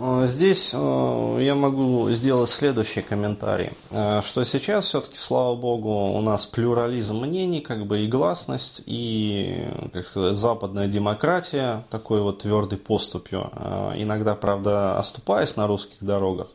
э, здесь э, я могу сделать следующий комментарий, э, что сейчас все-таки, слава богу, у нас плюрализм мнений, как бы и гласность, и, как сказать, западная демократия, такой вот твердой поступью, иногда, правда, оступаясь на русских дорогах,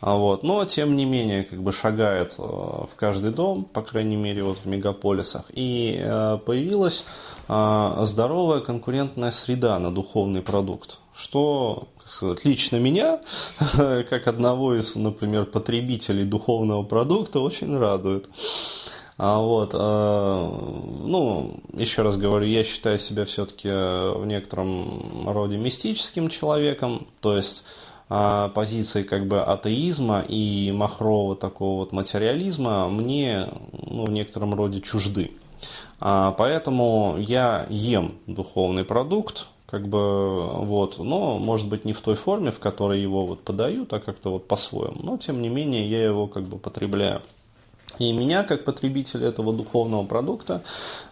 а вот. Но, тем не менее, как бы шагает в каждый дом, по крайней мере, вот в мегаполисах. И появилась здоровая конкурентная среда на духовный продукт что сказать, лично меня, как одного из, например, потребителей духовного продукта, очень радует. А вот, э, ну, еще раз говорю, я считаю себя все-таки в некотором роде мистическим человеком, то есть э, позиции как бы атеизма и махрового такого вот материализма мне ну, в некотором роде чужды. А, поэтому я ем духовный продукт, как бы вот, но может быть не в той форме, в которой его вот подают, а как-то вот по-своему. Но тем не менее я его как бы потребляю. И меня, как потребителя этого духовного продукта,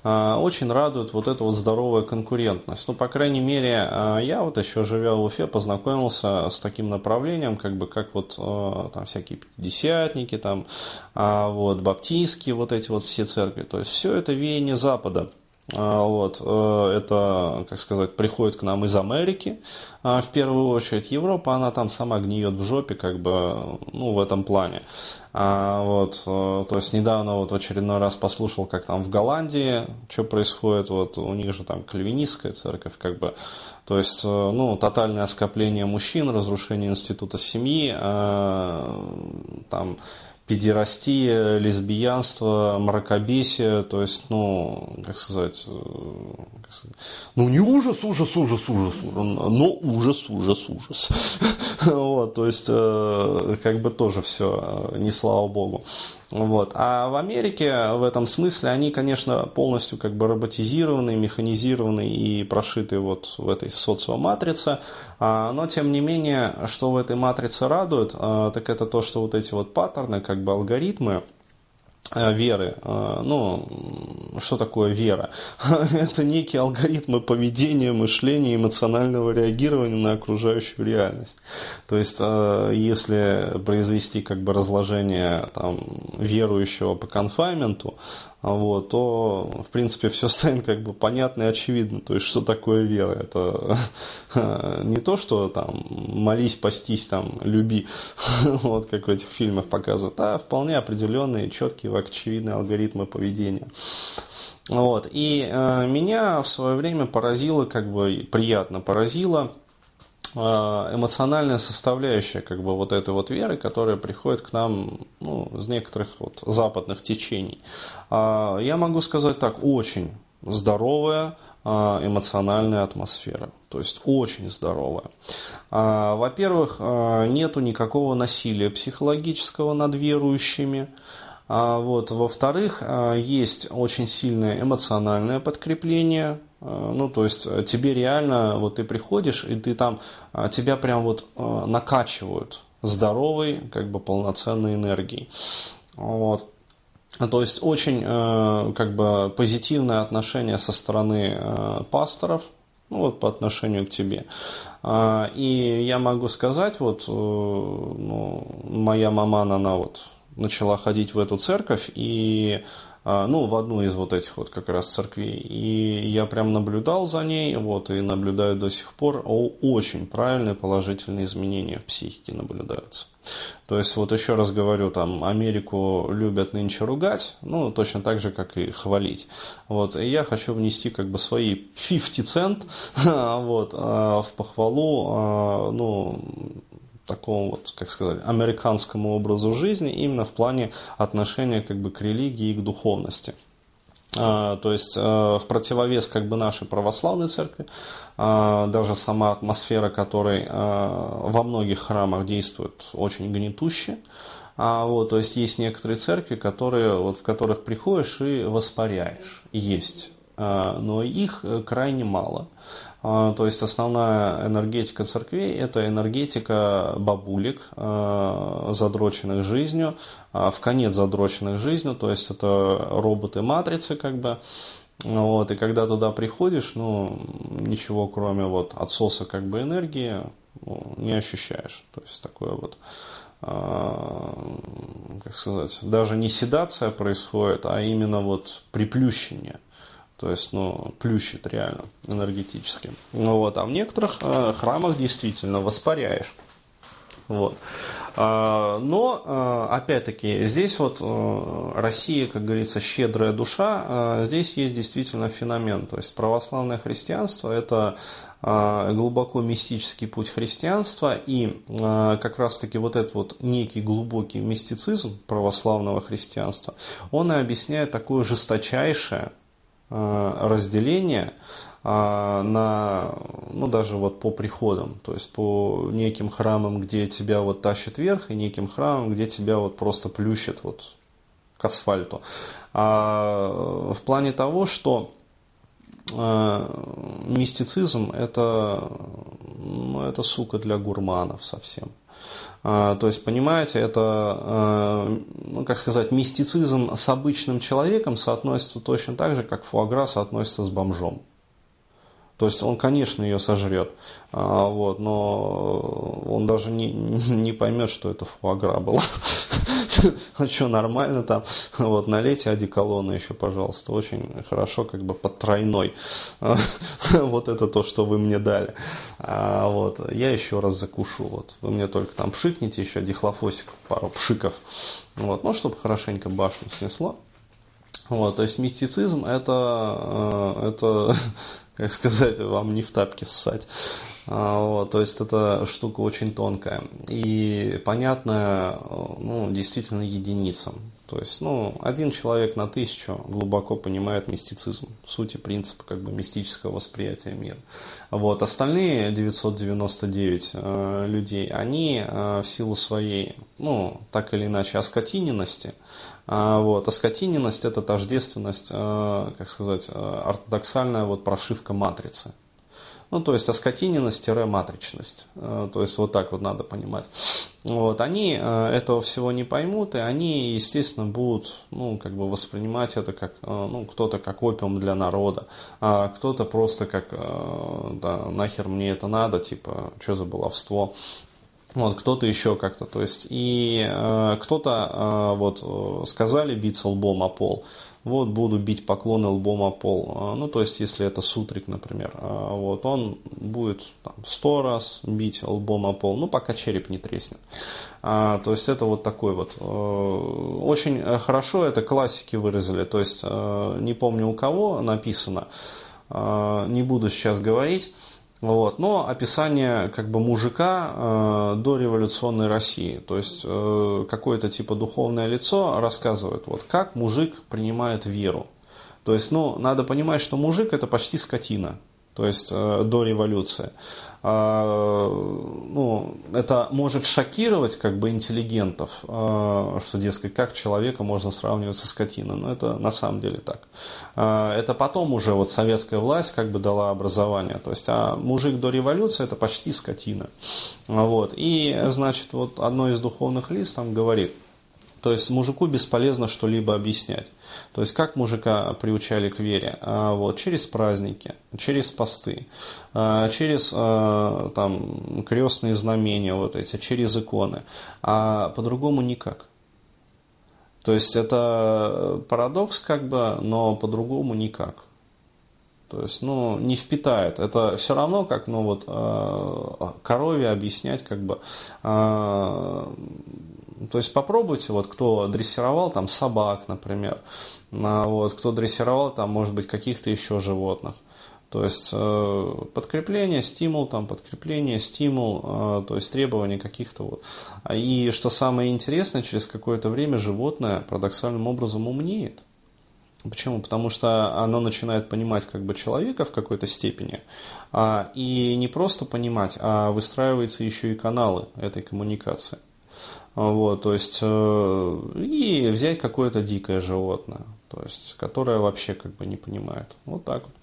а, очень радует вот эта вот здоровая конкурентность. Ну, по крайней мере, а, я вот еще живя в Уфе, познакомился с таким направлением, как бы как вот а, там всякие пятидесятники, там вот баптистские, вот эти вот все церкви. То есть все это веяние Запада. А, вот, э, это, как сказать, приходит к нам из Америки, а, в первую очередь. Европа, она там сама гниет в жопе, как бы, ну, в этом плане. А, вот, э, то есть, недавно вот в очередной раз послушал, как там в Голландии, что происходит, вот, у них же там кальвинистская церковь, как бы, то есть, э, ну, тотальное оскопление мужчин, разрушение института семьи, там, педерастия, лесбиянство, мракобесие, то есть, ну, как сказать, э, как сказать ну не ужас, ужас, ужас, ужас, но ужас, ужас, ужас. Вот, то есть, э, как бы тоже все, не слава богу. Вот. А в Америке в этом смысле они, конечно, полностью как бы роботизированы, механизированы и прошиты вот в этой социоматрице. А, но, тем не менее, что в этой матрице радует, а, так это то, что вот эти вот паттерны, как бы алгоритмы, веры. Э, ну, что такое вера? Это некие алгоритмы поведения, мышления, эмоционального реагирования на окружающую реальность. То есть, э, если произвести как бы разложение там, верующего по конфайменту, вот, то, в принципе, все станет как бы понятно и очевидно. То есть, что такое вера? Это не то, что там молись, постись, там, люби, вот как в этих фильмах показывают, а вполне определенные, четкие, очевидные алгоритмы поведения. Вот. И э, меня в свое время поразило, как бы приятно поразило, а, эмоциональная составляющая как бы вот этой вот веры, которая приходит к нам ну, из некоторых вот западных течений. А, я могу сказать так, очень здоровая а, эмоциональная атмосфера. То есть очень здоровая. Во-первых, нету никакого насилия психологического над верующими. Вот. Во-вторых, есть очень сильное эмоциональное подкрепление Э, ну, то есть э, тебе реально, вот ты приходишь, и ты там, э, тебя прям вот накачивают здоровой, как бы полноценной энергией. Вот. То есть очень как бы позитивное отношение со стороны пасторов, ну, вот по отношению к тебе. И я могу сказать, вот ну, моя мама, она вот начала ходить в эту церковь, и ну, в одну из вот этих вот как раз церквей. И я прям наблюдал за ней, вот, и наблюдаю до сих пор, очень правильные положительные изменения в психике наблюдаются. То есть, вот еще раз говорю, там, Америку любят нынче ругать, ну, точно так же, как и хвалить. Вот, и я хочу внести, как бы, свои 50 цент, вот, а, в похвалу, а, ну, такому вот, как сказать, американскому образу жизни именно в плане отношения как бы к религии и к духовности. А, то есть а, в противовес как бы нашей православной церкви, а, даже сама атмосфера которой во многих храмах действует очень гнетуще, а вот, то есть есть некоторые церкви, которые, вот, в которых приходишь и воспаряешь, есть, но их э, крайне мало. А, то есть основная энергетика церквей – это энергетика бабулек, а, задроченных жизнью, а, в конец задроченных жизнью, то есть это роботы-матрицы как бы. Вот, и когда туда приходишь, ну, ничего кроме вот отсоса как бы энергии ну, не ощущаешь. То есть такое вот, как сказать, даже не седация происходит, а именно вот приплющение. То есть, ну, плющит реально энергетически. Ну вот, а в некоторых э, храмах действительно воспаряешь. Вот. А, но, э, опять-таки, здесь вот э, Россия, как говорится, щедрая душа, э, здесь есть действительно феномен. То есть православное христианство – это глубоко мистический путь христианства, и как раз-таки вот этот вот некий глубокий мистицизм православного христианства, он и объясняет такое жесточайшее разделение а, на, ну, даже вот по приходам, то есть по неким храмам, где тебя вот тащит вверх, и неким храмам, где тебя вот просто плющит вот к асфальту. А в плане того, что э, мистицизм это, ну, это сука для гурманов совсем. А, то есть, понимаете, это, э, ну, как сказать, мистицизм с обычным человеком соотносится точно так же, как фуагра соотносится с бомжом. То есть он, конечно, ее сожрет, а, вот, но он даже не, не поймет, что это фуагра было. А что, нормально там? Вот, налейте одеколона еще, пожалуйста. Очень хорошо, как бы под тройной. Вот это то, что вы мне дали. А, вот, я еще раз закушу. Вот, вы мне только там пшикните еще дихлофосик, пару пшиков. Вот, ну, чтобы хорошенько башню снесло. Вот, то есть мистицизм это, э, это как сказать, вам не в тапке ссать. А, вот, то есть эта штука очень тонкая и понятная, ну, действительно единицам. То есть, ну, один человек на тысячу глубоко понимает мистицизм, сути принципа как бы мистического восприятия мира. Вот, остальные 999 э, людей, они э, в силу своей, ну, так или иначе, оскотиненности, вот. А скотиненность – это тождественность, э, как сказать, э, ортодоксальная вот прошивка матрицы. Ну, то есть оскотиненность-матричность. То есть вот так вот надо понимать. Вот, они этого всего не поймут, и они, естественно, будут, ну, как бы воспринимать это как, ну, кто-то как опиум для народа, а кто-то просто как, да, нахер мне это надо, типа, что за баловство, вот, кто-то еще как-то, то есть, и э, кто-то, э, вот, э, сказали биться лбом о пол, вот, буду бить поклоны лбом о пол, э, ну, то есть, если это сутрик, например, э, вот, он будет там, сто раз бить лбом о пол, ну, пока череп не треснет. А, то есть, это вот такой вот, э, очень хорошо это классики выразили, то есть, э, не помню у кого написано, э, не буду сейчас говорить, вот. Но описание как бы мужика э, до революционной России, то есть э, какое-то типа духовное лицо рассказывает, вот как мужик принимает веру. То есть, ну, надо понимать, что мужик это почти скотина то есть э, до революции. А, ну, это может шокировать как бы интеллигентов, а, что, дескать, как человека можно сравнивать со скотиной. Но это на самом деле так. А, это потом уже вот советская власть как бы дала образование. То есть, а мужик до революции это почти скотина. Вот. И, значит, вот одно из духовных лиц там говорит, то есть мужику бесполезно что-либо объяснять. То есть как мужика приучали к вере? А, вот, через праздники, через посты, а, через а, там, крестные знамения вот эти, через иконы. А по-другому никак. То есть это парадокс как бы, но по-другому никак. То есть, ну, не впитает. Это все равно, как, ну, вот, корове объяснять, как бы, то есть попробуйте, вот кто дрессировал там собак, например, а, вот, кто дрессировал там, может быть, каких-то еще животных. То есть э, подкрепление, стимул, там, подкрепление, стимул, э, то есть требования каких-то вот. И что самое интересное, через какое-то время животное парадоксальным образом умнеет. Почему? Потому что оно начинает понимать как бы человека в какой-то степени. А, и не просто понимать, а выстраиваются еще и каналы этой коммуникации. Вот, то есть, э, и взять какое-то дикое животное, то есть, которое вообще как бы не понимает. Вот так вот.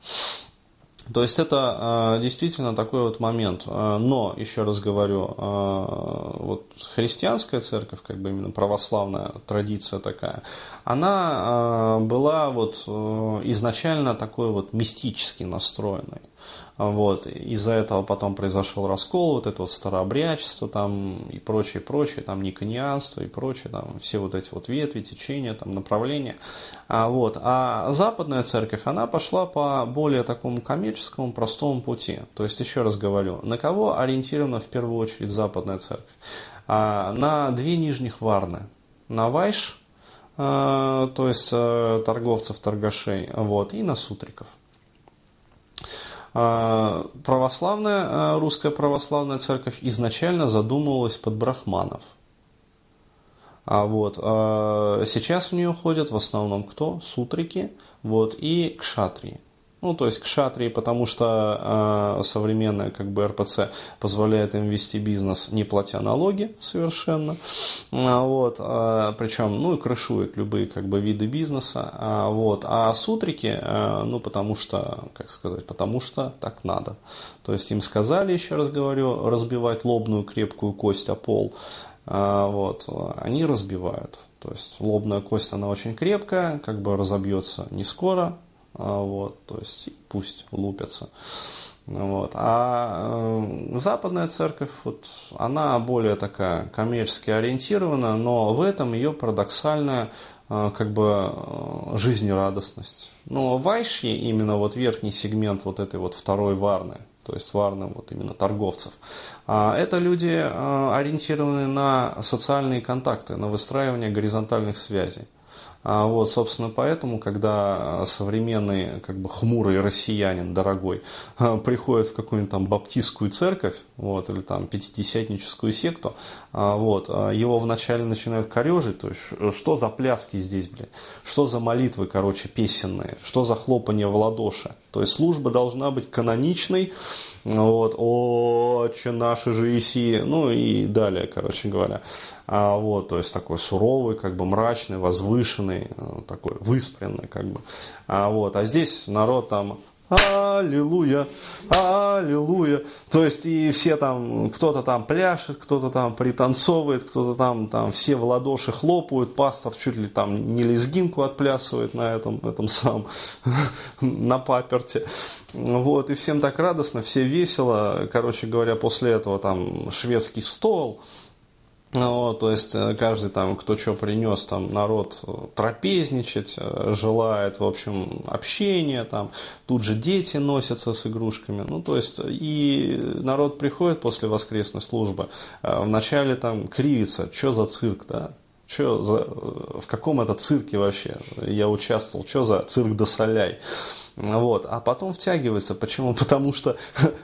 То есть это э, действительно такой вот момент. Э, но, еще раз говорю, вот христианская церковь, как бы именно православная традиция такая, она была вот изначально такой вот мистически настроенной. Вот. Из-за этого потом произошел раскол, вот это вот старообрядчество там и прочее, прочее, там никонианство и прочее, там все вот эти вот ветви, течения, там направления. А, вот. а западная церковь, она пошла по более такому коммерческому, простому пути. То есть, еще раз говорю, на кого ориентирована в первую очередь западная церковь? А, на две нижних варны. На Вайш, а, то есть а, торговцев, торгашей, вот, и на сутриков. А, православная, а, русская православная церковь изначально задумывалась под брахманов. А вот сейчас в нее ходят в основном кто? Сутрики вот, и кшатрии. Ну, то есть к шатрии, потому что э, современная как бы РПЦ позволяет им вести бизнес, не платя налоги совершенно. А, вот, а, причем, ну, и крышует любые как бы виды бизнеса. А, вот, а сутрики, а, ну, потому что, как сказать, потому что так надо. То есть им сказали, еще раз говорю, разбивать лобную крепкую кость о пол. А, вот, они разбивают. То есть лобная кость, она очень крепкая, как бы разобьется не скоро, вот, то есть пусть лупятся. Вот. А э, западная церковь, вот, она более такая коммерчески ориентирована, но в этом ее парадоксальная э, как бы э, жизнерадостность. Но вайши, именно вот верхний сегмент вот этой вот второй варны, то есть варны вот именно торговцев, а это люди ориентированы на социальные контакты, на выстраивание горизонтальных связей. А вот, собственно, поэтому, когда современный, как бы хмурый россиянин, дорогой, приходит в какую-нибудь там баптистскую церковь, вот, или там пятидесятническую секту, а, вот, а его вначале начинают корежить, то есть, что за пляски здесь, блядь, что за молитвы, короче, песенные, что за хлопание в ладоши. То есть, служба должна быть каноничной, вот, отче наши же Иси, ну и далее, короче говоря. А, вот, то есть такой суровый, как бы мрачный, возвышенный, э, такой выспренный, как бы. А, вот, а здесь народ там Аллилуйя, аллилуйя. То есть и все там, кто-то там пляшет, кто-то там пританцовывает, кто-то там, там все в ладоши хлопают, пастор чуть ли там не лезгинку отплясывает на этом, этом самом, на паперте. Вот, и всем так радостно, все весело. Короче говоря, после этого там шведский стол, вот, то есть э, каждый там, кто что принес, там народ э, трапезничать э, желает, в общем, общения, там тут же дети носятся с игрушками. Ну, то есть и народ приходит после воскресной службы, вначале там кривится, что за цирк, да, что за, в каком это цирке вообще я участвовал, что за цирк до соляй. Вот. А потом втягивается. Почему? Потому что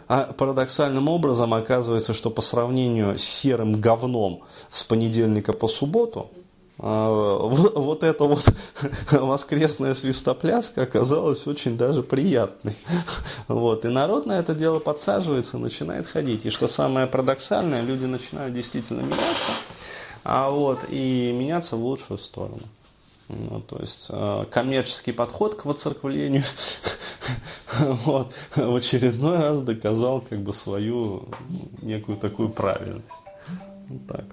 а, парадоксальным образом оказывается, что по сравнению с серым говном с понедельника по субботу, а, вот эта вот воскресная свистопляска оказалась очень даже приятной. Вот. И народ на это дело подсаживается, начинает ходить. И что самое парадоксальное, люди начинают действительно меняться, а вот, и меняться в лучшую сторону. Ну, то есть э, коммерческий подход к воцерквлению вот, в очередной раз доказал как бы свою некую такую правильность. Вот так.